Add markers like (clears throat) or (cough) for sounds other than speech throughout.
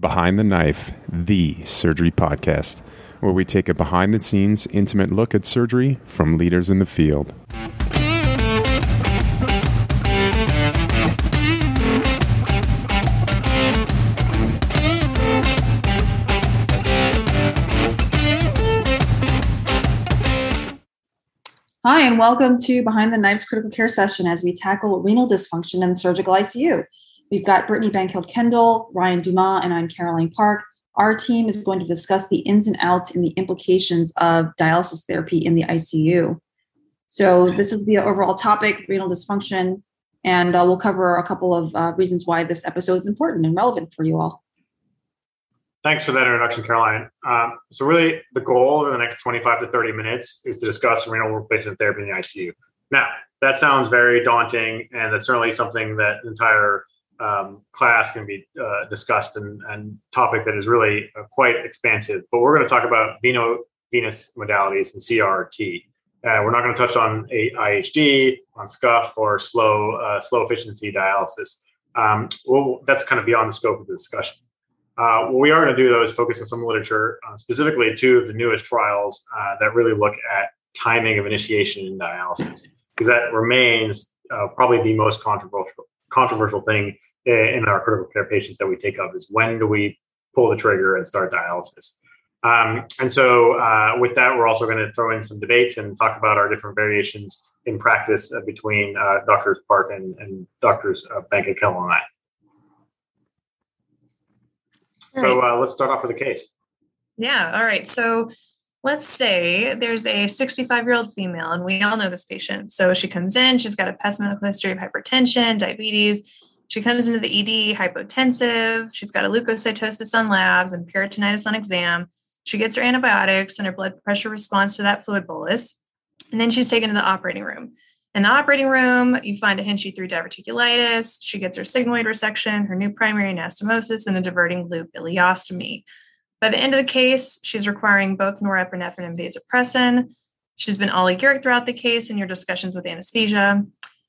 Behind the Knife, the surgery podcast, where we take a behind the scenes, intimate look at surgery from leaders in the field. Hi, and welcome to Behind the Knives Critical Care Session as we tackle renal dysfunction in the surgical ICU. We've got Brittany Bankhead Kendall, Ryan Dumas, and I'm Caroline Park. Our team is going to discuss the ins and outs and the implications of dialysis therapy in the ICU. So, this is the overall topic renal dysfunction, and uh, we'll cover a couple of uh, reasons why this episode is important and relevant for you all. Thanks for that introduction, Caroline. Um, so, really, the goal in the next 25 to 30 minutes is to discuss renal replacement therapy in the ICU. Now, that sounds very daunting, and that's certainly something that entire um, class can be uh, discussed and, and topic that is really uh, quite expansive. But we're going to talk about veno venous modalities and CRRT. Uh, we're not going to touch on IHD, on SCUF, or slow uh, slow efficiency dialysis. Um, well, that's kind of beyond the scope of the discussion. Uh, what we are going to do though is focus on some literature, uh, specifically two of the newest trials that really look at timing of initiation in dialysis, because that remains probably the most controversial controversial thing in our critical care patients that we take up is when do we pull the trigger and start dialysis. Um, and so, uh, with that, we're also going to throw in some debates and talk about our different variations in practice uh, between uh, Doctors Park and, and Doctors uh, Bank and Kendall and I. So, uh, let's start off with a case. Yeah. All right. So, let's say there's a 65 year old female, and we all know this patient. So, she comes in, she's got a past medical history of hypertension, diabetes she comes into the ED hypotensive. She's got a leukocytosis on labs and peritonitis on exam. She gets her antibiotics and her blood pressure responds to that fluid bolus. And then she's taken to the operating room. In the operating room, you find a Hinchey 3 diverticulitis. She gets her sigmoid resection, her new primary anastomosis, and a diverting loop ileostomy. By the end of the case, she's requiring both norepinephrine and vasopressin. She's been oliguric throughout the case in your discussions with anesthesia.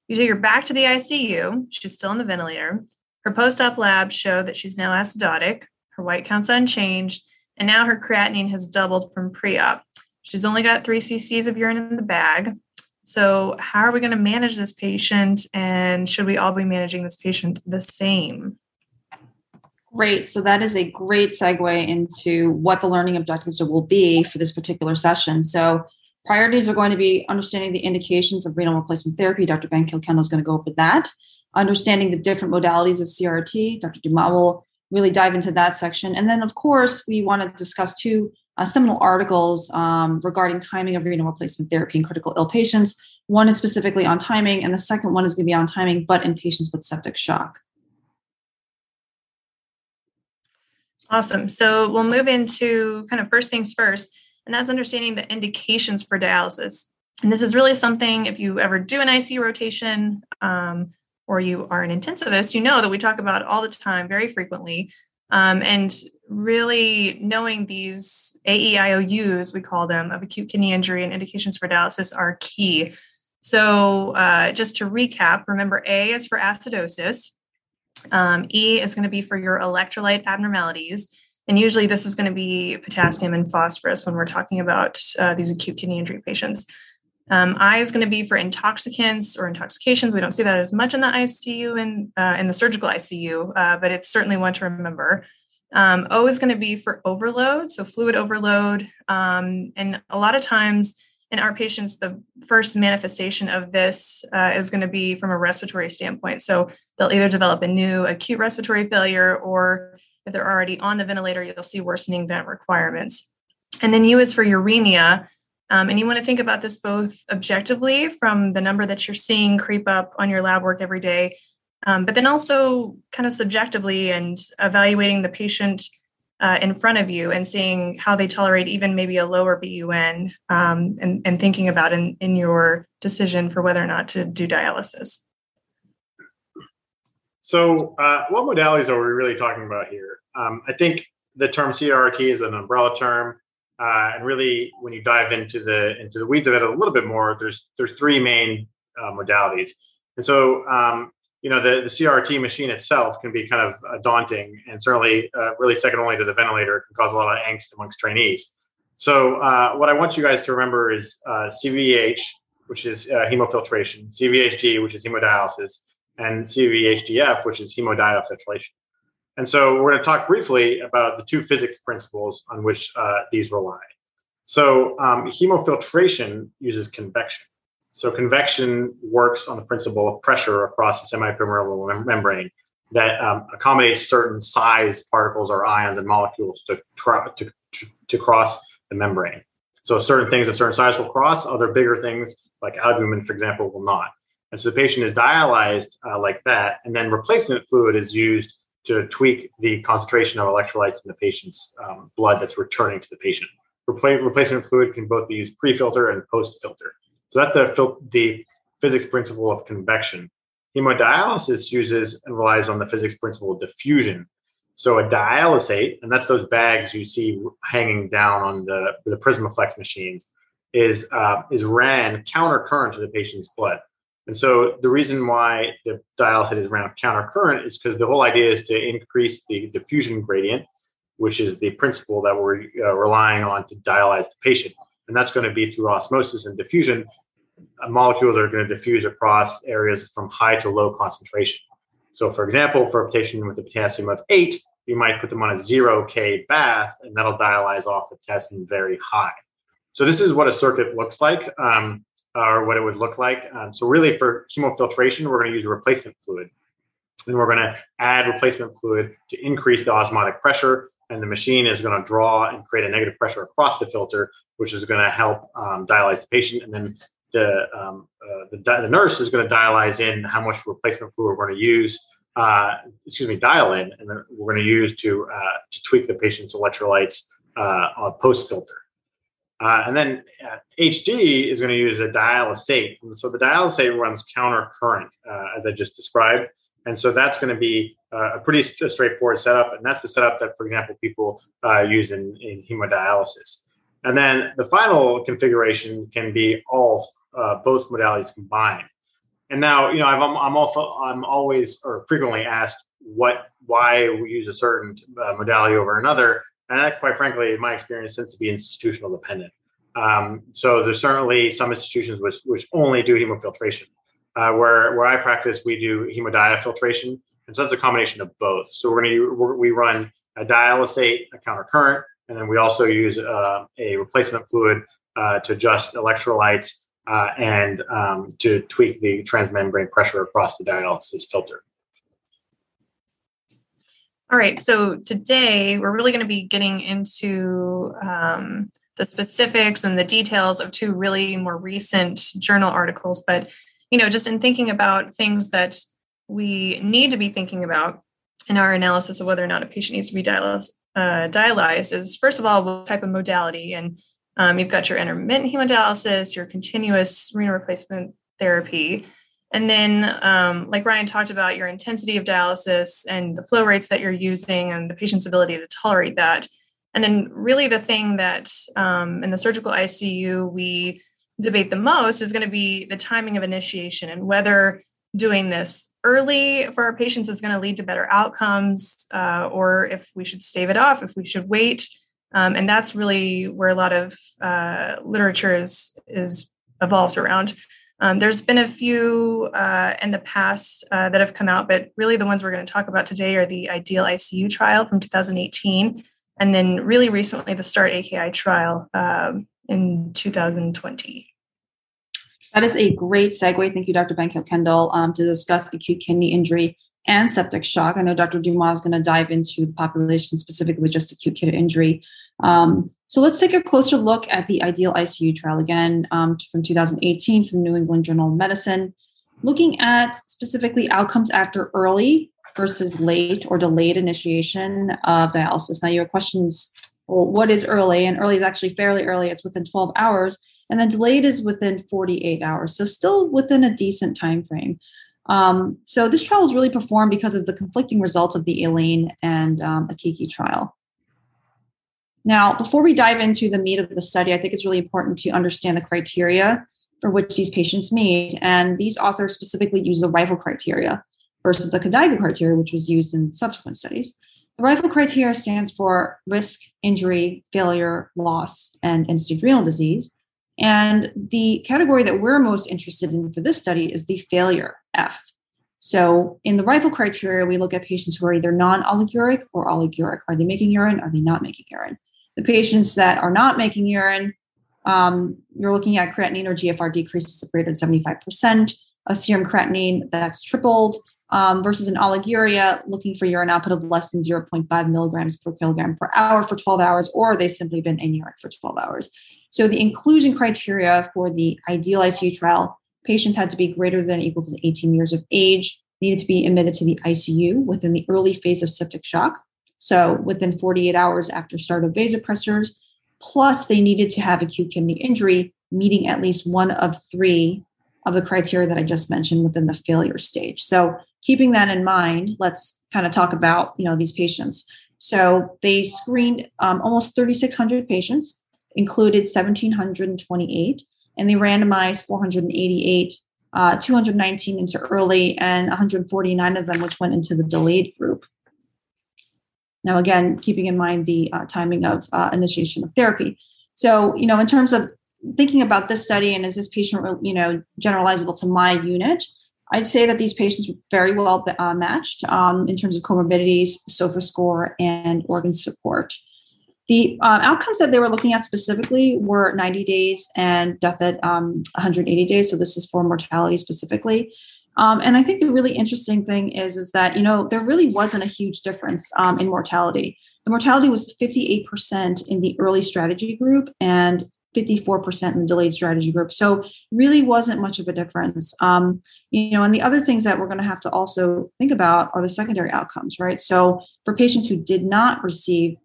You take her back to the ICU. She's still in the ventilator. Her post op labs show that she's now acidotic. Her white count's unchanged. And now her creatinine has doubled from pre op. She's only got three cc's of urine in the bag. So, how are we going to manage this patient? And should we all be managing this patient the same? Great. So, that is a great segue into what the learning objectives will be for this particular session. So, Priorities are going to be understanding the indications of renal replacement therapy. Dr. Bankhead Kendall is going to go over that. Understanding the different modalities of CRRT. Dr. Dumas will really dive into that section. And then, of course, we want to discuss two uh, seminal articles um, regarding timing of renal replacement therapy in critical ill patients. One is specifically on timing, and the second one is going to be on timing, but in patients with septic shock. Awesome. So we'll move into kind of first things first and that's understanding the indications for dialysis. And this is really something, if you ever do an ICU rotation um, or you are an intensivist, you know that we talk about all the time, very frequently. Um, and really knowing these AEIOUs, we call them, of acute kidney injury and indications for dialysis are key. So, uh, just to recap, remember A is for acidosis, um, E is going to be for your electrolyte abnormalities, and usually, this is going to be potassium and phosphorus when we're talking about uh, these acute kidney injury patients. Um, I is going to be for intoxicants or intoxications. We don't see that as much in the ICU and uh, in the surgical ICU, uh, but it's certainly one to remember. Um, o is going to be for overload, so fluid overload. Um, and a lot of times in our patients, the first manifestation of this uh, is going to be from a respiratory standpoint. So they'll either develop a new acute respiratory failure or if they're already on the ventilator, you'll see worsening vent requirements. And then U is for uremia. Um, and you want to think about this both objectively from the number that you're seeing creep up on your lab work every day, um, but then also kind of subjectively and evaluating the patient uh, in front of you and seeing how they tolerate even maybe a lower BUN um, and, and thinking about in, in your decision for whether or not to do dialysis. So, uh, what modalities are we really talking about here? Um, I think the term CRRT is an umbrella term, uh, and really, when you dive into the into the weeds of it a little bit more, there's there's three main uh, modalities. And so, um, you know, the, the CRRT machine itself can be kind of uh, daunting and certainly uh, really second only to the ventilator it can cause a lot of angst amongst trainees. So uh, what I want you guys to remember is uh, CVVH, which is uh, hemofiltration, CVVHD, which is hemodialysis, and CVVHDF, which is hemodiafiltration. And so we're going to talk briefly about the two physics principles on which uh, these rely. So um, hemofiltration uses convection. So convection works on the principle of pressure across the semipermeable mem- membrane that um, accommodates certain size particles or ions and molecules to, tra- to, to cross the membrane. So certain things of certain size will cross, other bigger things like albumin, for example, will not. And so the patient is dialyzed uh, like that, and then replacement fluid is used to tweak the concentration of electrolytes in the patient's um, blood that's returning to the patient. Repla- replacement fluid can both be used pre-filter and post-filter. So that's the, the physics principle of convection. Hemodialysis uses and relies on the physics principle of diffusion. So a dialysate, and that's those bags you see hanging down on the, the Prismaflex machines, is uh, is ran counter current to the patient's blood. And so the reason why the dialysate is ran counter current is because the whole idea is to increase the diffusion gradient, which is the principle that we're uh, relying on to dialyze the patient. And that's going to be through osmosis and diffusion. Molecules are going to diffuse across areas from high to low concentration. So, for example, for a patient with a potassium of eight, you might put them on a zero K bath, and that'll dialyze off the potassium very high. So, this is what a circuit looks like. Um, or what it would look like. Um, so really for hemofiltration, we're going to use replacement fluid. And we're going to add replacement fluid to increase the osmotic pressure. And the machine is going to draw and create a negative pressure across the filter, which is going to help um, dialyze the patient. And then the, um, uh, the, the, nurse is going to dialyze in how much replacement fluid we're going to use, uh, excuse me, dial in, and then we're going to use to, uh, to tweak the patient's electrolytes uh, post filter. Uh, and then uh, HD is going to use a dialysate. And so the dialysate runs counter current, uh, as I just described. And so that's going to be uh, a pretty st- straightforward setup. And that's the setup that, for example, people uh, use in, in hemodialysis. And then the final configuration can be all uh, both modalities combined. And now, you know, I'm, I'm also I'm always or frequently asked what why we use a certain modality over another. And that, quite frankly, in my experience, tends to be institutional dependent. Um, so there's certainly some institutions which, which only do hemofiltration. Uh, where where I practice, we do hemodiafiltration, and so that's a combination of both. So we're going to we run a dialysate, a counter current, and then we also use uh, a replacement fluid uh, to adjust electrolytes uh, and um, to tweak the transmembrane pressure across the dialysis filter. All right, so today we're really going to be getting into um, the specifics and the details of two really more recent journal articles. But, you know, just in thinking about things that we need to be thinking about in our analysis of whether or not a patient needs to be dialyzed, uh, dialyzed is first of all, what type of modality. And um, you've got your intermittent hemodialysis, your continuous renal replacement therapy. And then, um, like Ryan talked about, your intensity of dialysis and the flow rates that you're using and the patient's ability to tolerate that. And then, really, the thing that um, in the surgical ICU we debate the most is going to be the timing of initiation and whether doing this early for our patients is going to lead to better outcomes, uh, or if we should stave it off, if we should wait. Um, and that's really where a lot of uh, literature is is evolved around. Um, there's been a few uh, in the past uh, that have come out, but really the ones we're going to talk about today are the IDEAL ICU trial from 2018, and then really recently the START AKI trial um, in 2020. That is a great segue. Thank you, Dr. Bankhead Kendall, um, to discuss acute kidney injury and septic shock. I know Dr. Dumas is going to dive into the population specifically just acute kidney injury. Um, so let's take a closer look at the ideal ICU trial again um, from 2018 from New England Journal of Medicine, looking at specifically outcomes after early versus late or delayed initiation of dialysis. Now, your questions, well, what is early? And early is actually fairly early, it's within 12 hours. And then delayed is within 48 hours, so still within a decent time frame. Um, so this trial was really performed because of the conflicting results of the ELAIN and um, AKIKI trial. Now, before we dive into the meat of the study, I think it's really important to understand the criteria for which these patients meet. And these authors specifically use the RIFLE criteria. versus the KDIGO criteria, which was used in subsequent studies. The RIFLE criteria stands for risk, injury, failure, loss, and end stage renal disease. And the category that we're most interested in for this study is the failure F. So in the RIFLE criteria, we look at patients who are either non-oliguric or oliguric. Are they making urine? Are they not making urine? The patients that are not making urine, um, you're looking at creatinine or GFR decreases of greater than 75%, a serum creatinine that's tripled, um, versus an oliguria looking for urine output of less than 0.5 milligrams per kilogram per hour for 12 hours, or they've simply been anuric for 12 hours. So the inclusion criteria for the ideal ICU trial, patients had to be greater than or equal to 18 years of age, needed to be admitted to the ICU within the early phase of septic shock. So within 48 hours after start of vasopressors, plus they needed to have acute kidney injury, meeting at least one of three of the criteria that I just mentioned within the failure stage. So keeping that in mind, let's kind of talk about you know these patients. So they screened um, almost 3,600 patients, included 1,728, and they randomized 488, uh, 219 into early, and 149 of them which went into the delayed group. Now, again, keeping in mind the uh, timing of uh, initiation of therapy. So, you know, in terms of thinking about this study and is this patient, you know, generalizable to my unit, I'd say that these patients were very well uh, matched um, in terms of comorbidities, SOFA score, and organ support. The uh, outcomes that they were looking at specifically were 90 days and death at um, 180 days. So this is for mortality specifically. Um, and I think the really interesting thing is, is that, you know, there really wasn't a huge difference um, in mortality. The mortality was 58% in the early strategy group and 54% in the delayed strategy group. So really wasn't much of a difference. Um, you know, and the other things that we're going to have to also think about are the secondary outcomes, right? So for patients who did not receive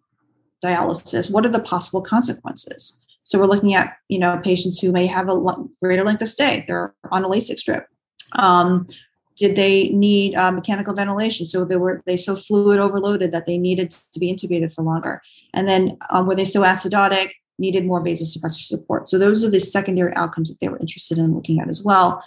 dialysis, what are the possible consequences? So we're looking at, you know, patients who may have a greater length of stay. They're on a Lasix drip. Um, did they need uh, mechanical ventilation? So they were they so fluid overloaded that they needed to be intubated for longer. And then um, were they so acidotic? needed more vasopressor support. So those are the secondary outcomes that they were interested in looking at as well.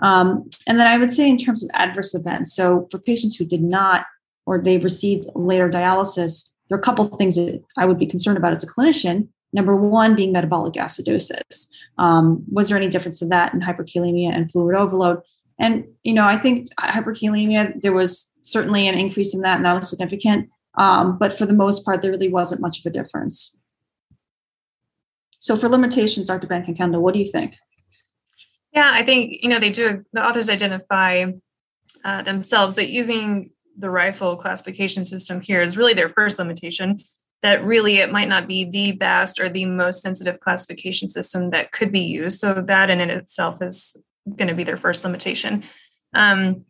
Um, and then I would say in terms of adverse events, so for patients who did not or they received later dialysis, there are a couple of things that I would be concerned about as a clinician. Number one being metabolic acidosis. Um, was there any difference in that in hyperkalemia and fluid overload? And you know, I think hyperkalemia there was certainly an increase in that, and that was significant. Um, but for the most part, there really wasn't much of a difference. So for limitations, Dr. Bank Kendall, what do you think? Yeah, I think, you know, they do, the authors identify uh, themselves that using the RIFLE classification system here is really their first limitation that really it might not be the best or the most sensitive classification system that could be used. So that in itself is going to be their first limitation. Um,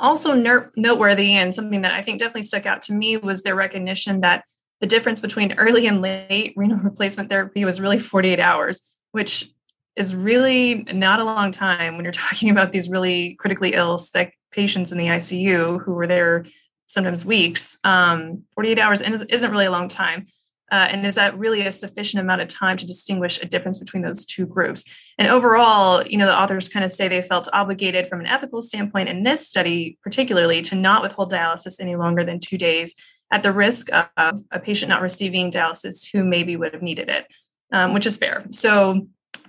also noteworthy and something that i think definitely stuck out to me was their recognition that the difference between early and late renal (laughs) replacement therapy was really 48 hours, which is really not a long time when you're (laughs) talking about these really critically ill sick patients in the ICU who were there sometimes weeks. Um, 48 hours isn't really a long time. Uh, and is that really a sufficient amount of time to distinguish a difference between those two groups? And overall, you know, the authors kind of say they felt obligated from an ethical standpoint in this study, particularly, to not withhold dialysis any longer than two days at the risk of a patient not receiving dialysis who maybe would have needed it, um, which is fair. So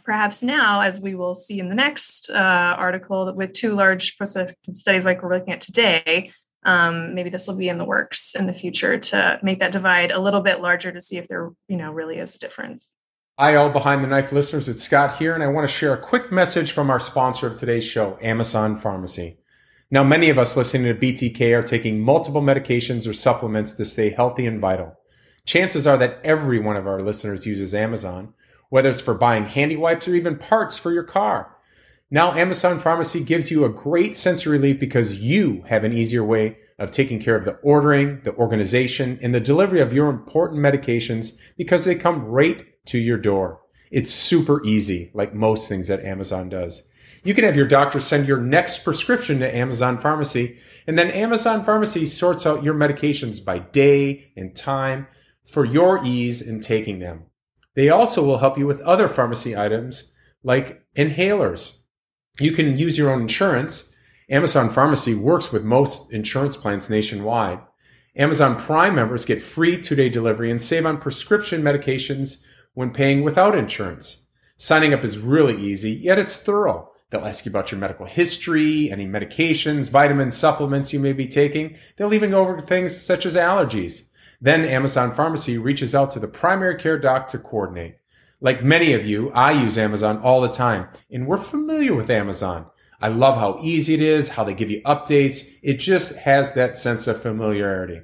perhaps now, as we will see in the next uh, article, with two large prospective studies like we're looking at today, um, maybe this will be in the works in the future to make that divide a little bit larger to see if there, you know, really is a difference. Hi, all behind the knife listeners. It's Scott here, and I want to share a quick message from our sponsor of today's show, Amazon Pharmacy. Now, many of us listening to BTK are taking multiple medications or supplements to stay healthy and vital. Chances are that every one of our listeners uses Amazon, whether it's for buying handy wipes or even parts for your car. Now, Amazon Pharmacy gives you a great sense of relief because you have an easier way of taking care of the ordering, the organization, and the delivery of your important medications because they come right to your door. It's super easy, like most things that Amazon does. You can have your doctor send your next prescription to Amazon Pharmacy, and then Amazon Pharmacy sorts out your medications by day and time for your ease in taking them. They also will help you with other pharmacy items like inhalers. You can use your own insurance Amazon Pharmacy works with most insurance plans nationwide. Amazon Prime members get free two day delivery and save on prescription medications when paying without insurance. Signing up is really easy, yet it's thorough. They'll ask you about your medical history, any medications, vitamins, supplements you may be taking. They'll even go over things such as allergies. Then Amazon Pharmacy reaches out to the primary care doc to coordinate. Like many of you, I use Amazon all the time, and we're familiar with Amazon. I love how easy it is, how they give you updates. It just has that sense of familiarity.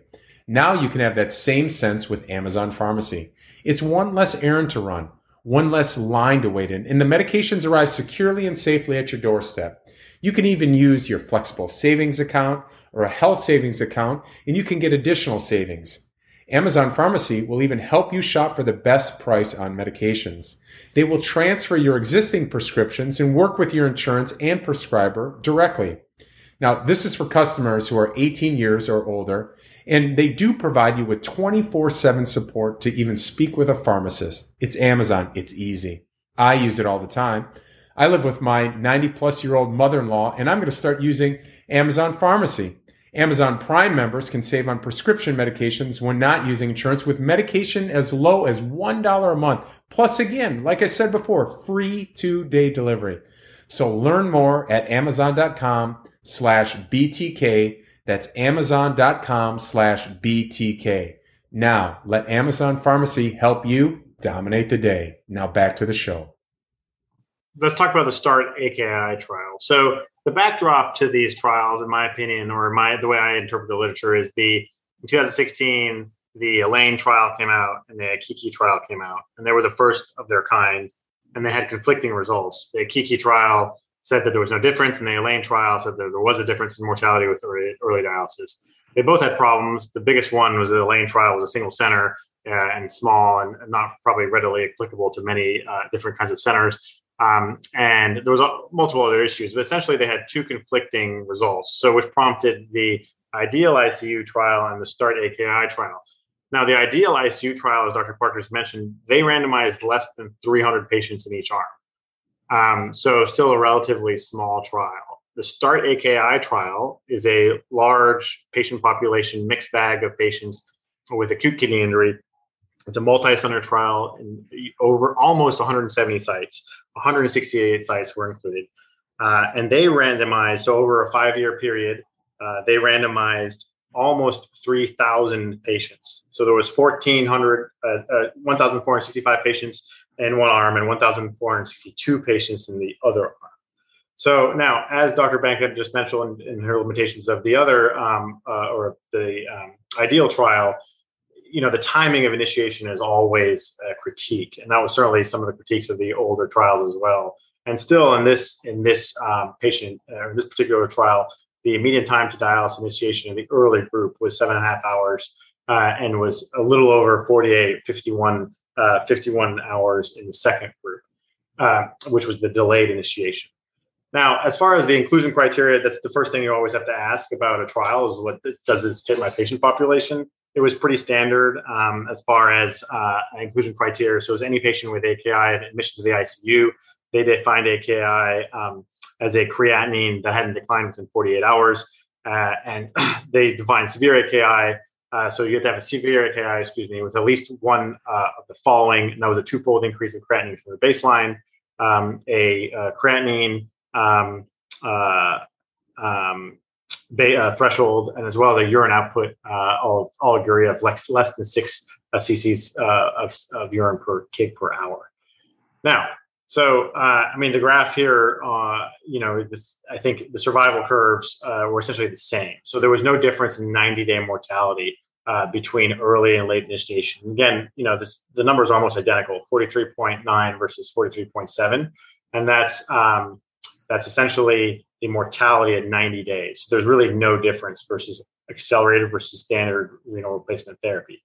Now you can have that same sense with Amazon Pharmacy. It's one less errand to run, one less line to wait in, and the medications arrive securely and safely at your doorstep. You can even use your flexible savings account or a health savings account, and you can get additional savings. Amazon Pharmacy will even help you shop for the best price on medications. They will transfer your existing prescriptions and work with your insurance and prescriber directly. Now, this is for customers who are 18 years or older, and they do provide you with 24 7 support to even speak with a pharmacist. It's Amazon. It's easy. I use it all the time. I live with my 90 plus year old mother in law, and I'm going to start using Amazon Pharmacy. Amazon Prime members can save on prescription medications when not using insurance with medication as low as $1 a month. Plus, again, like I said before, free two day delivery. So learn more at amazon.com slash BTK. That's amazon.com slash BTK. Now let Amazon Pharmacy help you dominate the day. Now back to the show. Let's talk about the START AKI trial. So the backdrop to these trials, in my opinion, or my the way I interpret the literature, is the in 2016 the ELAIN trial came out and the Kiki trial came out, and they were the first of their kind, and they had conflicting results. The Kiki trial said that there was no difference, and the ELAIN trial said that there was a difference in mortality with early, early dialysis. They both had problems. The biggest one was the ELAIN trial was a single center uh, and small and not probably readily applicable to many uh, different kinds of centers. Um, and there was multiple other issues, but essentially they had two conflicting results. So which prompted the ideal ICU trial and the START AKI trial. Now the ideal ICU trial, as Dr. Parker's mentioned, they randomized less than 300 patients in each arm. Um, so still a relatively small trial. The START AKI trial is a large patient population, mixed bag of patients with acute kidney injury it's a multi-center trial in over almost 170 sites. 168 sites were included, uh, and they randomized. So over a five-year period, uh, they randomized almost 3,000 patients. So there was 1,400, uh, uh 1,465 patients in one arm and 1,462 patients in the other arm. So now, as Dr. Banka just mentioned in, in her limitations of the other um, uh, or the um, ideal trial, you know the timing of initiation is always a critique, and that was certainly some of the critiques of the older trials as well. And still, in this in this um, patient uh, this particular trial, the median time to dialysis initiation in the early group was seven and a half hours, uh, and was a little over 48, 51, uh, 51 hours in the second group, uh, which was the delayed initiation. Now, as far as the inclusion criteria, that's the first thing you always have to ask about a trial is what does this fit my patient population? It was pretty standard um, as far as uh, inclusion criteria. So, as any patient with AKI and admission to the ICU, they defined AKI um, as a creatinine that hadn't declined within 48 hours, uh, and (clears throat) they defined severe AKI. Uh, so you have to have a severe AKI, excuse me, with at least one uh, of the following, and that was a twofold increase in creatinine from the baseline, um, a uh, creatinine um, uh, threshold and as well the urine output uh, of oliguria of less, less than six uh, cc's uh, of, of, urine per kg per hour. Now, so uh, I mean the graph here, you know, this I think the survival curves were essentially the same. So there was no difference in 90-day mortality between early and late initiation. Again, you know, this the numbers are almost identical: 43.9 versus 43.7, and that's um, that's essentially the mortality at 90 days. There's really no difference versus accelerated versus standard renal replacement therapy.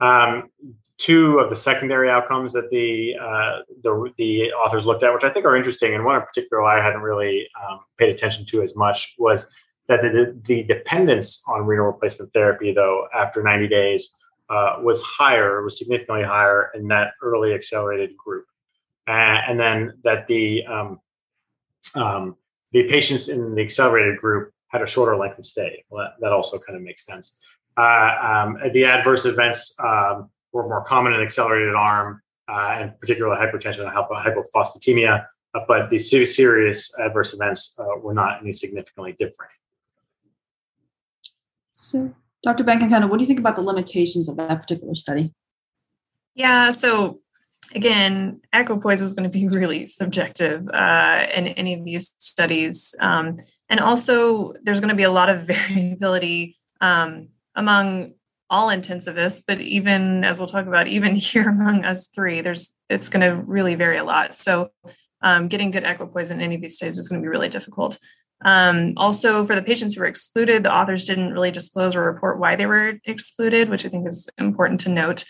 Um, two of the secondary outcomes that the, uh, the, the authors looked at, which I think are interesting, and one in particular I hadn't really um, paid attention to as much, was that the, the dependence on renal replacement therapy, though, after 90 days, uh, was higher, was significantly higher in that early accelerated group, and then that the um, um, the patients in the accelerated group had a shorter length of stay. Well, that, that also kind of makes sense. Uh, um, the adverse events um, were more common in accelerated arm, uh, and particularly hypertension and hypophosphatemia, uh, but the serious adverse events uh, were not any significantly different. So, Dr. Benkenkamp, what do you think about the limitations of that particular study? Yeah, so again, equipoise is going to be (laughs) really subjective uh, in any of these studies. Um, and also, there's going to be a lot of (laughs) variability um, among all intensivists, but even as we'll talk about, even (laughs) here among us three, there's it's going to really vary a lot. So, um, getting good equipoise in any of these studies is going to be really difficult. Um, also, for the patients who were excluded, the authors didn't really disclose or report why they were excluded, which I think is important to note.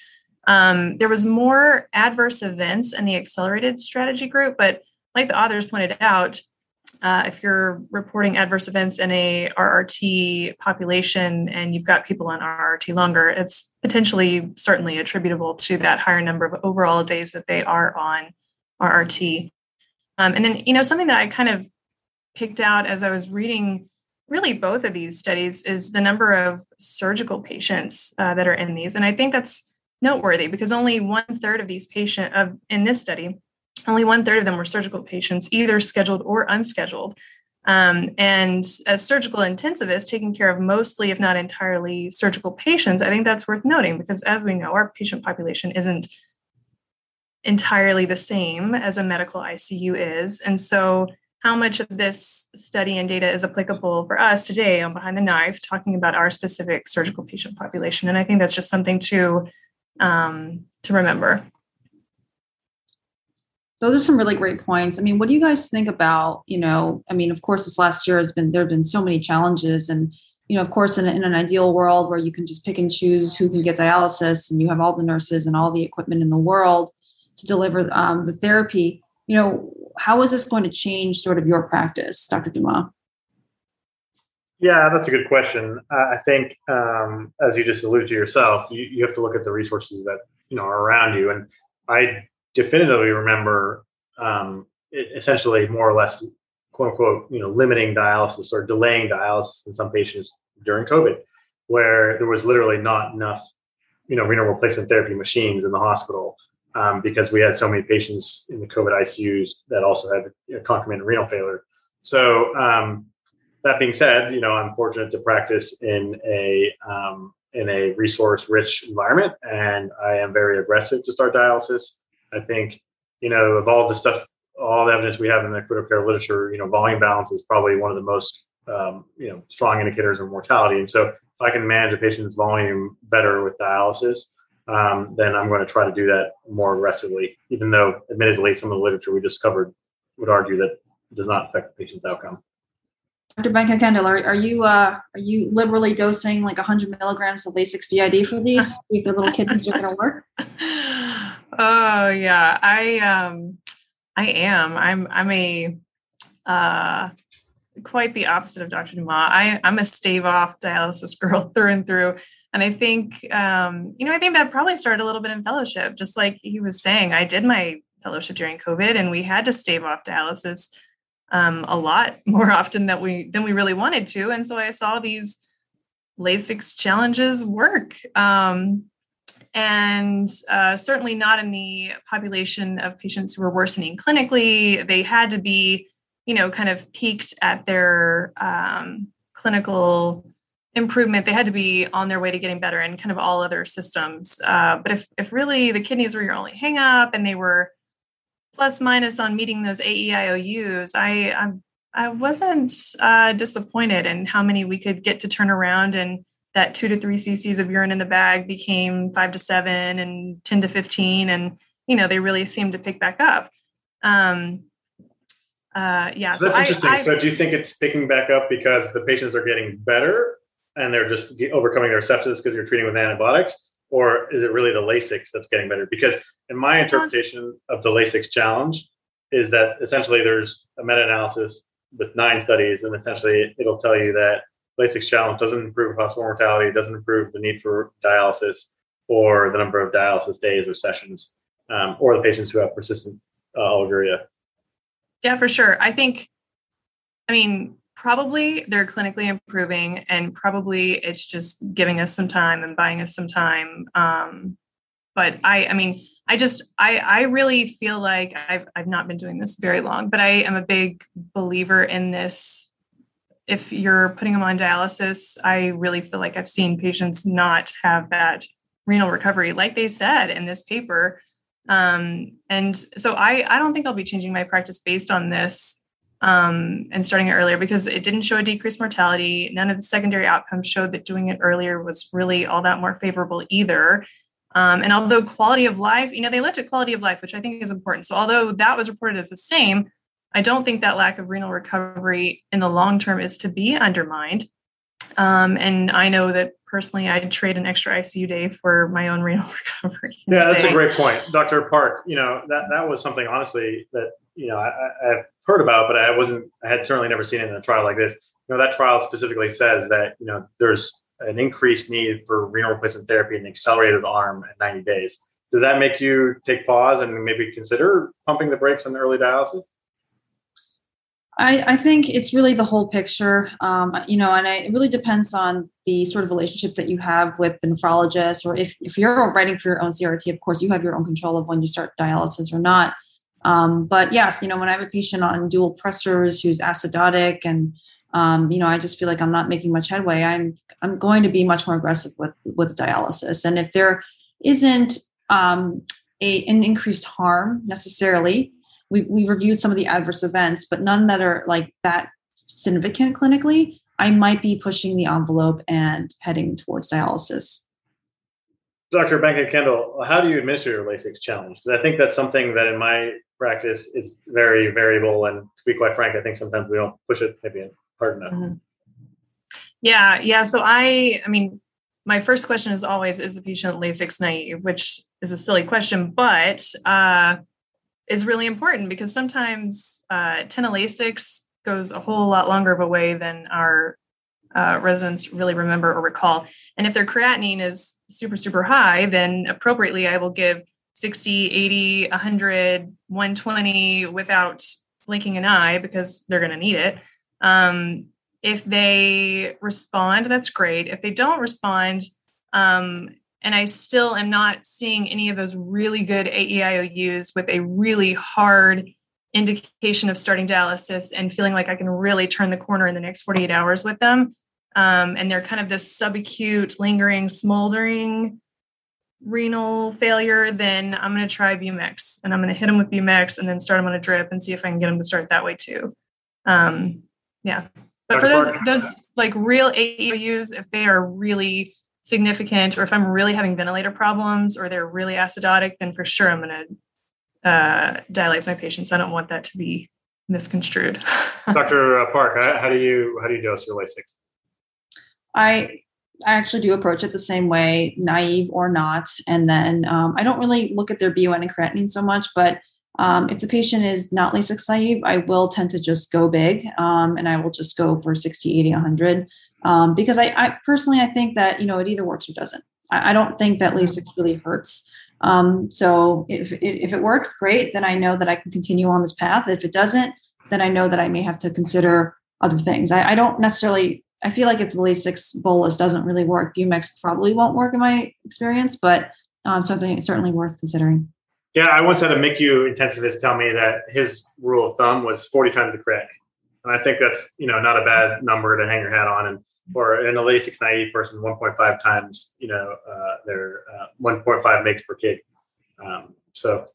Um, there was more adverse events in the accelerated strategy group, but like the authors pointed out, uh, if you're reporting adverse events in a RRT population and you've got people on RRT longer, it's potentially certainly attributable to that higher number of overall days that they are on RRT. Um, and then, you know, something that I kind of picked out as I was reading really both of these studies is the number of surgical patients uh, that are in these. And I think that's noteworthy because only one third of these patients of in this study, only one third of them were surgical patients, either scheduled or unscheduled. Um, and as surgical intensivists taking care of mostly, if not entirely, surgical patients, I think that's worth noting because, as we know, our patient population isn't entirely the same as a medical ICU is. And so, how much of this study and data is applicable for us today on Behind the Knife, talking about our specific surgical patient population? And I think that's just something to um, to remember. Those are some really great points. I mean, what do you guys think about, you know, I mean, of course, this last year has been, there have been so many challenges. And, you know, of course, in, in an ideal world where you can just pick and choose who can get dialysis and you have all the nurses and all the equipment in the world to deliver um, the therapy, you know, how is this going to change sort of your practice, Dr. Dumas? Yeah, that's a good question. I think, um, as you just alluded to yourself, you, you have to look at the resources that you know are around you. And I definitively remember, um, essentially, more or less, quote unquote, you know, limiting dialysis or delaying dialysis in some patients during COVID, where there was literally not enough, you know, renal replacement therapy machines in the hospital um, because we had so many patients in the COVID ICUs that also had know, concomitant renal failure. So um, that being said, you know, I'm fortunate to practice in a um, in a resource rich environment, and I am very aggressive to start dialysis. I think, you know, of all the stuff, all the evidence we have in the critical care literature, you know, volume balance is probably one of the most um, you know strong indicators of mortality. And so, if I can manage a patient's volume better with dialysis, um, then I'm going to try to do that more aggressively. Even though, admittedly, some of the literature we just covered would argue that does not affect the patient's outcome. Dr. Benkenkamp, are, are you uh, are you liberally dosing like 100 milligrams of Lasix BID for these? See (laughs) if their little kidneys are going (laughs) to work. Oh yeah, I um, I am. I'm I'm a uh, quite the opposite of Dr. Dumas. I I'm a stave off dialysis girl (laughs) through and through. And I think, um, you know, I think that probably started a little bit in fellowship, just like he was saying. I did my fellowship during COVID, and we had to stave off dialysis um, a lot (laughs) more often than we than we really wanted to. And so I saw these Lasix challenges work. Um, and uh, certainly not in the population of patients who were worsening clinically. They had to be, you know, kind of peaked at their um, clinical improvement. They had to be on their way to getting better in kind of all other systems. Uh, but if if really the kidneys were your only hangup and they were plus minus on meeting those AEIOUs, I I'm, I wasn't uh, disappointed in how many we could get to turn around and that two to three cc's of urine in the bag became five to seven and 10 to 15 and you know they really seemed to pick back up. Um uh yeah so that's so interesting. I, I, so do you think it's picking back up because the patients are getting better and they're just overcoming their sepsis because you're treating with antibiotics or is it really the Lasix that's getting better? Because in my interpretation of the Lasix challenge is that essentially there's a meta-analysis with nine studies, and essentially it'll tell you that Lasix challenge doesn't improve hospital mortality, doesn't improve the need for dialysis or the number of dialysis days or sessions, um, or the patients who have persistent uh, oliguria. Yeah, for sure. I think I mean, probably they're clinically improving, and probably it's just giving us some time and buying us some time. Um, but I, I mean, I just, I, I really feel like I've, I've not been doing this very long, but I am a big believer in this. If you're putting them on dialysis, I really feel like I've seen patients not have that renal recovery, like they said in this paper. Um, and so I, I don't think I'll be changing my practice based on this um, and starting it earlier because it didn't show a decreased mortality. None of the secondary outcomes showed that doing it earlier was really all that more favorable either. Um, and although quality of life, you know, they looked at quality of life, which I think is important. So although that was reported as the same, I don't think that lack of renal recovery in the long term is to be undermined. Um, and I know that personally, I'd trade an extra ICU day for my own (laughs) renal recovery. Yeah, that's day. a great point, Dr. Park. You know that that was something honestly that you know I, have heard about, but I wasn't. I had certainly never seen it in a trial like this. You know that trial specifically says that you know there's an increased need for renal replacement therapy in the accelerated arm at 90 days. Does that make you take pause and maybe consider pumping the brakes on the early dialysis? I, I think it's really the whole picture, um, you know, and I, it really depends on the sort of relationship that you have with the nephrologist, or if, if you're writing for your own CRRT, of course, you have your own control of when you start dialysis or not. Um, but yes, you know, when I have a patient on dual pressors who's acidotic and um, you know, I just feel like I'm not making much headway. I'm I'm going to be much more aggressive with with dialysis. And if there isn't um, a, an increased harm necessarily, we we reviewed some of the adverse events, but none that are like that significant clinically. I might be pushing the envelope and heading towards dialysis. Dr. Benka Kendall, how do you administer your Lasix challenge? Because I think that's something that in my practice is very variable. And to be quite frank, I think sometimes we don't push it maybe hard enough. Mm-hmm. Yeah, yeah. So I, I mean, my first question is always, is the patient Lasix naive? Which is a silly question, but uh, is really important because sometimes uh, Lasix goes a whole lot longer of a way than our uh, residents really remember or recall. And if their creatinine is super, super high, then appropriately I will give 60, 80, 100, 120 without blinking an eye because they're going to need it. Um, if they respond, that's great. If they don't respond, um, and I still am not seeing any of those really good AEIOUs with a really hard indication of starting dialysis and feeling like I can really turn the corner in the next 48 hours with them. Um, and they're kind of this subacute, lingering, smoldering renal failure, then I'm going to try Bumex and I'm going to hit them with Bumex and then start them on a drip and see if I can get them to start that way too. Um, yeah. But for those, those like real AEIOUs, if they are really significant or if I'm really having ventilator problems or they're really acidotic, then for sure I'm going to uh, dialyze my patients. I don't want that to be misconstrued. (laughs) Dr. Park, how do you how do you dose your Lasix? I I actually do approach it the same way, naive or not. And then um, I don't really look at their BUN and creatinine so much, but um, if the patient is not Lasix naive, I will tend to just go big um, and I will just go for 60, 80, 100. Um, because I, I, personally, I think that, you know, it either works or doesn't. I, I don't think that Lasix really hurts. Um, so if, if it works, great. Then I know that I can continue on this path. If it doesn't, then I know that I may have to consider other things. I, I don't necessarily I feel like if the Lasix bolus doesn't really work, Bumex probably won't work in my experience, but um, certainly certainly worth considering. Yeah, I once had a MICU intensivist tell me that his rule of thumb was 40 times the crit, and I think that's you know not a bad number to hang your hat on. And or an Lasix naive person, 1.5 times you know uh, their uh, 1.5 mgs per kid. Um, so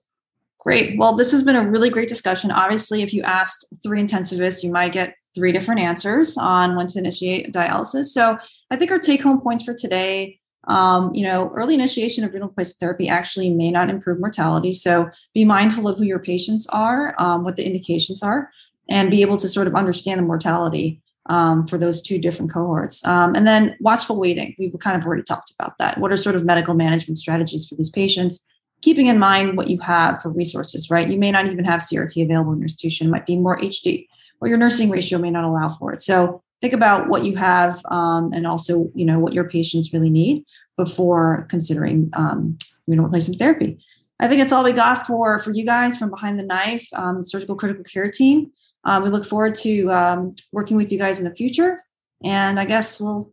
Great. Well, this has been a really great discussion. Obviously, if you asked three intensivists, you might get three different answers on when to initiate dialysis. So I think our take home points for today um, you know, early initiation of renal replacement therapy actually may not improve mortality. So be mindful of who your patients are, um, what the indications are, and be able to sort of understand the mortality um, for those two different cohorts. Um, and then watchful waiting. We've kind of already talked about that. What are sort of medical management strategies for these patients? keeping in mind what you have for resources, right? You may not even have CRRT available in your institution. It might be more HD, or your nursing ratio may not allow for it. So think about what you have um, and also, you know, what your patients really need before considering um, renal replacement therapy. I think that's all we got for for you guys from behind the knife, um, the surgical critical care team. Um, we look forward to um, working with you guys in the future. And I guess we'll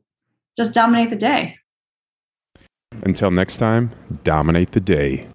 just dominate the day. Until next time, dominate the day.